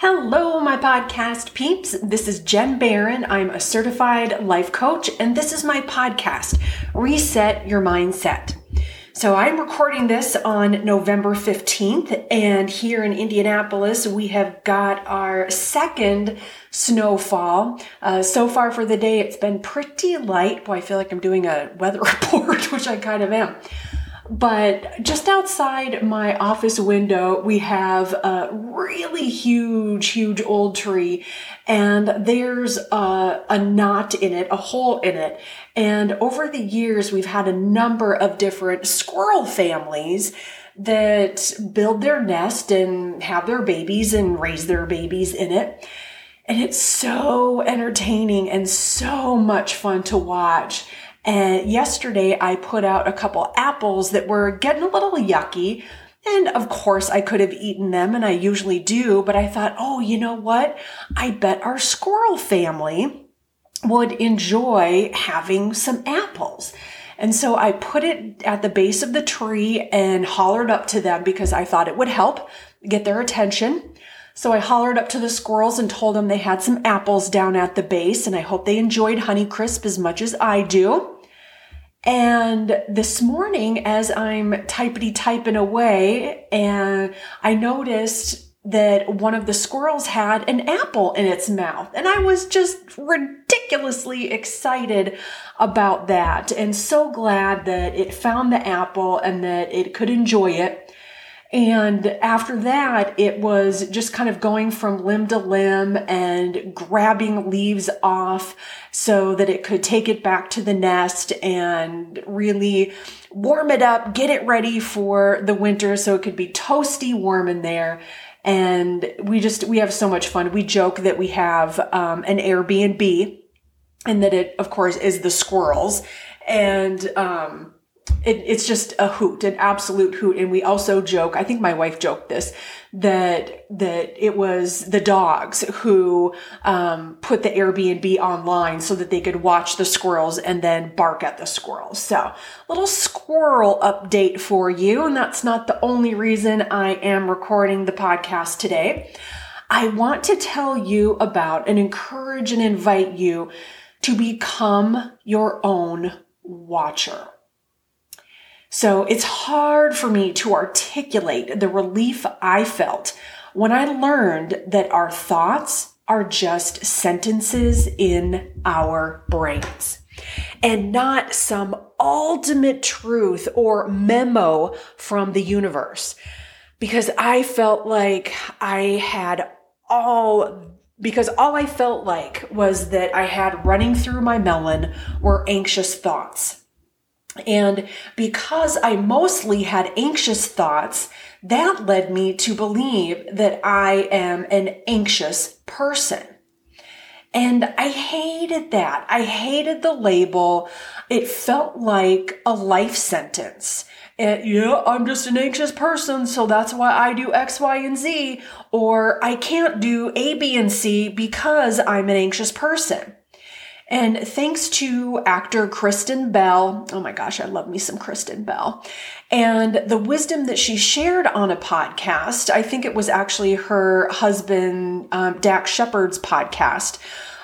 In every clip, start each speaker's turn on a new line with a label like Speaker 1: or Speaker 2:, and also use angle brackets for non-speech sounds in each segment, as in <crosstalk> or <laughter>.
Speaker 1: Hello, my podcast peeps. This is Jen Barron. I'm a certified life coach, and this is my podcast, Reset Your Mindset. So I'm recording this on November 15th, and here in Indianapolis, we have got our second snowfall. Uh, so far for the day, it's been pretty light. Boy, I feel like I'm doing a weather <laughs> report, which I kind of am. But just outside my office window, we have a really huge, huge old tree, and there's a, a, knot in it, a hole in it. And over the years, we've had a number of different squirrel families that build their nest and have their babies and raise their babies in it. And it's so entertaining and so much fun to watch. And yesterday I put out a couple apples that were getting a little yucky. And of course I could have eaten them and I usually do, but I thought, oh, you know what? I bet our squirrel family would enjoy having some apples. And so I put it at the base of the tree and hollered up to them because I thought it would help get their attention. So I hollered up to the squirrels and told them they had some apples down at the base and I hope they enjoyed Honeycrisp as much as I do. And this morning, as I'm typity typing away, and I noticed that one of the squirrels had an apple in its mouth. And I was just ridiculously excited about that and so glad that it found the apple and that it could enjoy it. And after that, it was just kind of going from limb to limb and grabbing leaves off so that it could take it back to the nest and really warm it up, get it ready for the winter so it could be toasty warm in there. And we just, we have so much fun. We joke that we have um, an Airbnb and that it, of course, is the squirrels. And, um, it, it's just a hoot, an absolute hoot. And we also joke, I think my wife joked this, that, that it was the dogs who, um, put the Airbnb online so that they could watch the squirrels and then bark at the squirrels. So little squirrel update for you. And that's not the only reason I am recording the podcast today. I want to tell you about and encourage and invite you to become your own watcher. So it's hard for me to articulate the relief I felt when I learned that our thoughts are just sentences in our brains and not some ultimate truth or memo from the universe. Because I felt like I had all because all I felt like was that I had running through my melon were anxious thoughts. And because I mostly had anxious thoughts, that led me to believe that I am an anxious person. And I hated that. I hated the label. It felt like a life sentence. And, yeah, I'm just an anxious person, so that's why I do X, Y, and Z. Or I can't do A, B, and C because I'm an anxious person. And thanks to actor Kristen Bell, oh my gosh, I love me some Kristen Bell, and the wisdom that she shared on a podcast, I think it was actually her husband, um, Shepard's podcast.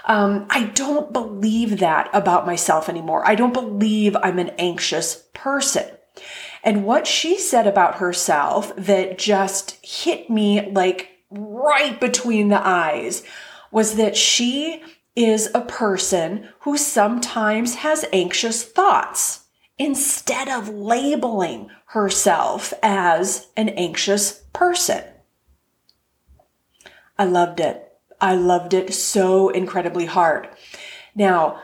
Speaker 1: Um, I don't believe that about myself anymore. I don't believe I'm an anxious person. And what she said about herself that just hit me like right between the eyes was that she is a person who sometimes has anxious thoughts instead of labeling herself as an anxious person. I loved it. I loved it so incredibly hard. Now,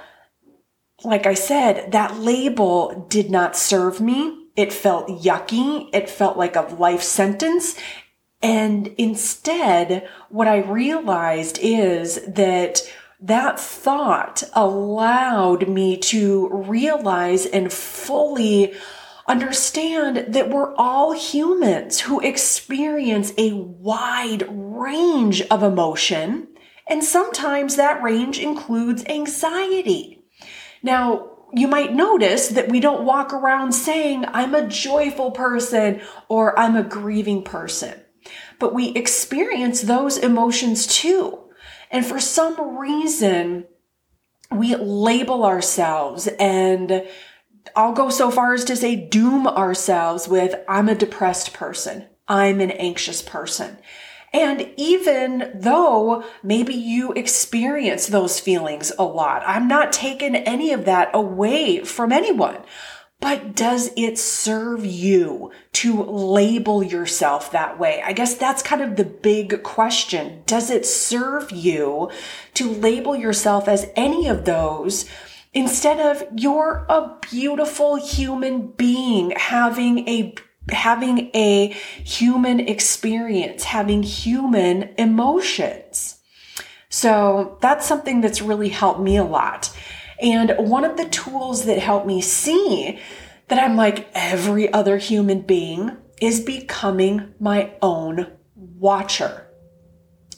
Speaker 1: like I said, that label did not serve me. It felt yucky. It felt like a life sentence. And instead, what I realized is that that thought allowed me to realize and fully understand that we're all humans who experience a wide range of emotion. And sometimes that range includes anxiety. Now, you might notice that we don't walk around saying, I'm a joyful person or I'm a grieving person. but we experience those emotions too. And for some reason, we label ourselves and I'll go so far as to say doom ourselves with, I'm a depressed person. I'm an anxious person. And even though maybe you experience those feelings a lot, I'm not taking any of that away from anyone. But does it serve you to label yourself that way? I guess that's kind of the big question. Does it serve you to label yourself as any of those instead of you're a beautiful human being having a having a human experience, having human emotions. So that's something that's really helped me a lot. And one of the tools that helped me see that I'm like every other human being is becoming my own watcher.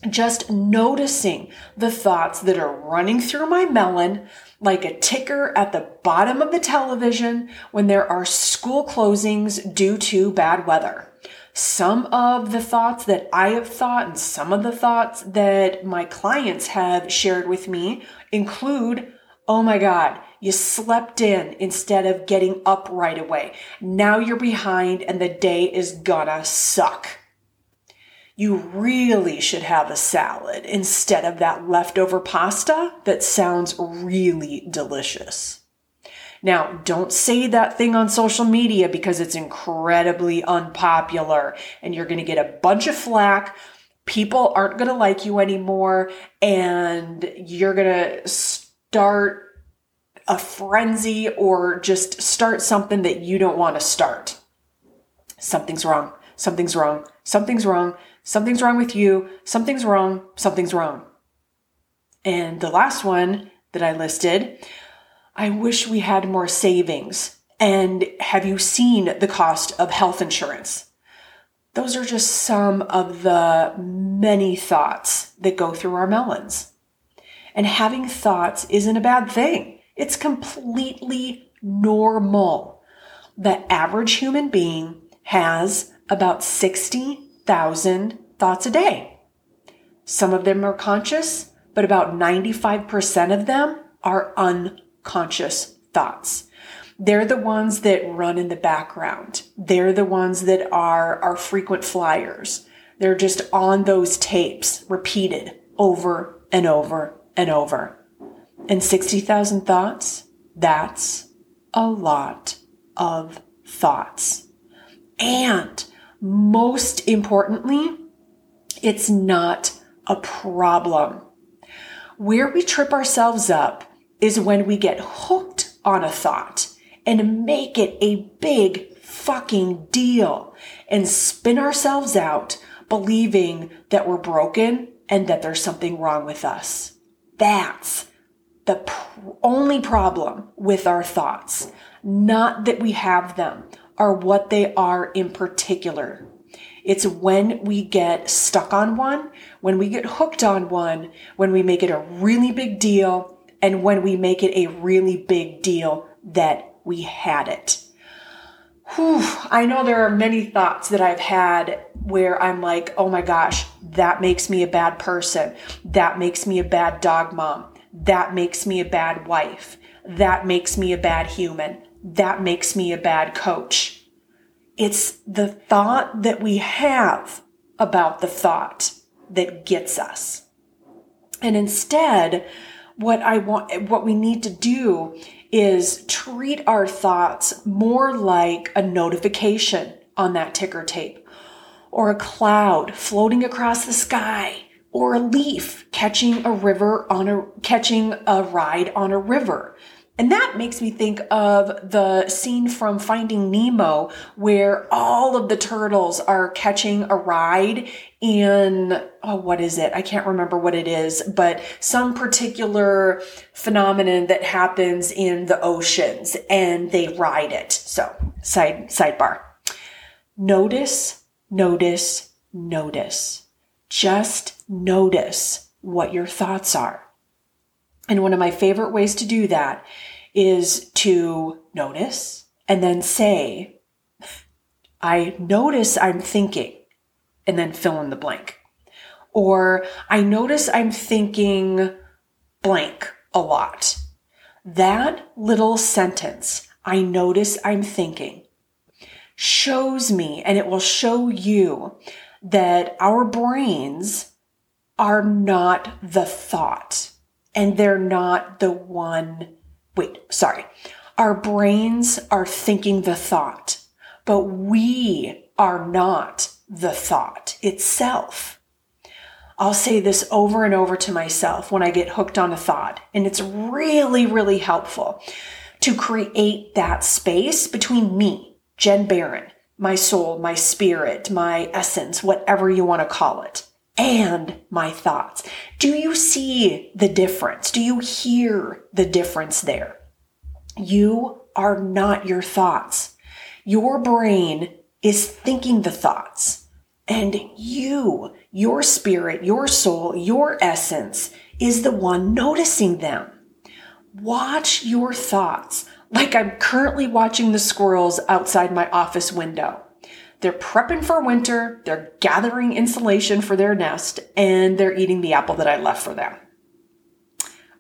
Speaker 1: Just noticing the thoughts that are running through my melon like a ticker at the bottom of the television when there are school closings due to bad weather. Some of the thoughts that I have thought and some of the thoughts that my clients have shared with me include, oh my God, you slept in instead of getting up right away. Now you're behind and the day is gonna suck you really should have a salad instead of that leftover pasta that sounds really delicious. Now, don't say that thing on social media because it's incredibly unpopular and you're going to get a bunch of flack. People aren't going to like you anymore and you're going to start a frenzy or just start something that you don't want to start. Something's wrong. Something's wrong. Something's wrong. Something's wrong with you. Something's wrong. Something's wrong. And the last one that I listed, I wish we had more savings. And have you seen the cost of health insurance? Those are just some of the many thoughts that go through our melons. And having thoughts isn't a bad thing. It's completely normal. The average human being has about 60 thousand thoughts a day. Some of them are conscious, but about 95% of them are unconscious thoughts. They're the ones that run in the background. They're the ones that are our frequent flyers. They're just on those tapes, repeated over and over and over. And 60,000 thoughts, that's a lot of thoughts. And most importantly, it's not a problem. Where we trip ourselves up is when we get hooked on a thought and make it a big fucking deal and spin ourselves out believing that we're broken and that there's something wrong with us. That's the pr- only problem with our thoughts. Not that we have them are what they are in particular. It's when we get stuck on one, when we get hooked on one, when we make it a really big deal, and when we make it a really big deal that we had it. Whew, I know there are many thoughts that I've had where I'm like, oh my gosh, that makes me a bad person. That makes me a bad dog mom. That makes me a bad wife. That makes me a bad human that makes me a bad coach. It's the thought that we have about the thought that gets us. And instead, what I want, what we need to do is treat our thoughts more like a notification on that ticker tape or a cloud floating across the sky or a leaf catching a river on a, catching a ride on a river. And that makes me think of the scene from Finding Nemo where all of the turtles are catching a ride in, oh, what is it? I can't remember what it is, but some particular phenomenon that happens in the oceans and they ride it. So side, sidebar. Notice, notice, notice. Just notice what your thoughts are. And one of my favorite ways to do that is to notice and then say, I notice I'm thinking. and then fill in the blank. Or I notice I'm thinking blank a lot. That little sentence, I notice I'm thinking, shows me and it will show you that our brains are not the thought and they're not the one. Wait, sorry. Our brains are thinking the thought, but we are not the thought itself. I'll say this over and over to myself when I get hooked on a thought, and it's really, really helpful to create that space between me, Jen Barron, my soul, my spirit, my essence, whatever you want to call it, and my thoughts. Do you see the difference? Do you hear the difference there? You are not your thoughts. Your brain is thinking the thoughts. And you, your spirit, your soul, your essence is the one noticing them. Watch your thoughts like I'm currently watching the squirrels outside my office window. They're prepping for winter, they're gathering insulation for their nest, and they're eating the apple that I left for them.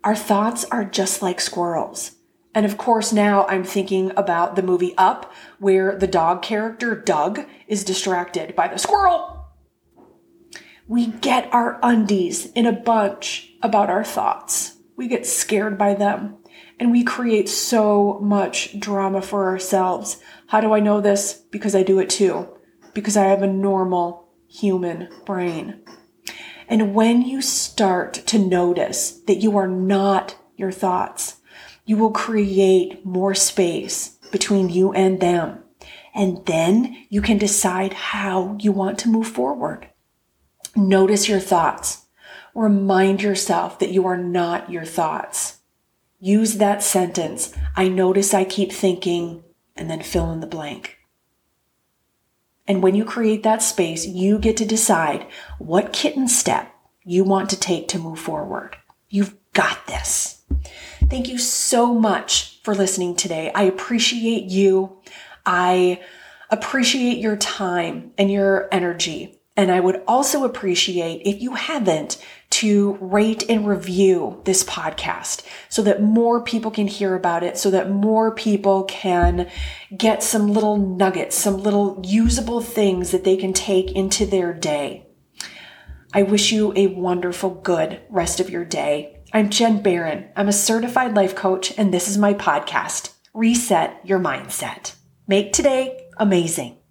Speaker 1: Our thoughts are just like squirrels. And of course, now I'm thinking about the movie Up, where the dog character, Dug, is distracted by the squirrel. We get our undies in a bunch about our thoughts. We get scared by them and we create so much drama for ourselves. How do I know this? Because I do it too. Because I have a normal human brain. And when you start to notice that you are not your thoughts, you will create more space between you and them. And then you can decide how you want to move forward. Notice your thoughts. Remind yourself that you are not your thoughts. Use that sentence. I notice I keep thinking, and then fill in the blank. And when you create that space, you get to decide what kitten step you want to take to move forward. You've got this. Thank you so much for listening today. I appreciate you. I appreciate your time and your energy. And I would also appreciate if you haven't to rate and review this podcast so that more people can hear about it, so that more people can get some little nuggets, some little usable things that they can take into their day. I wish you a wonderful, good rest of your day. I'm Jen Barron. I'm a certified life coach, and this is my podcast, Reset Your Mindset. Make today amazing.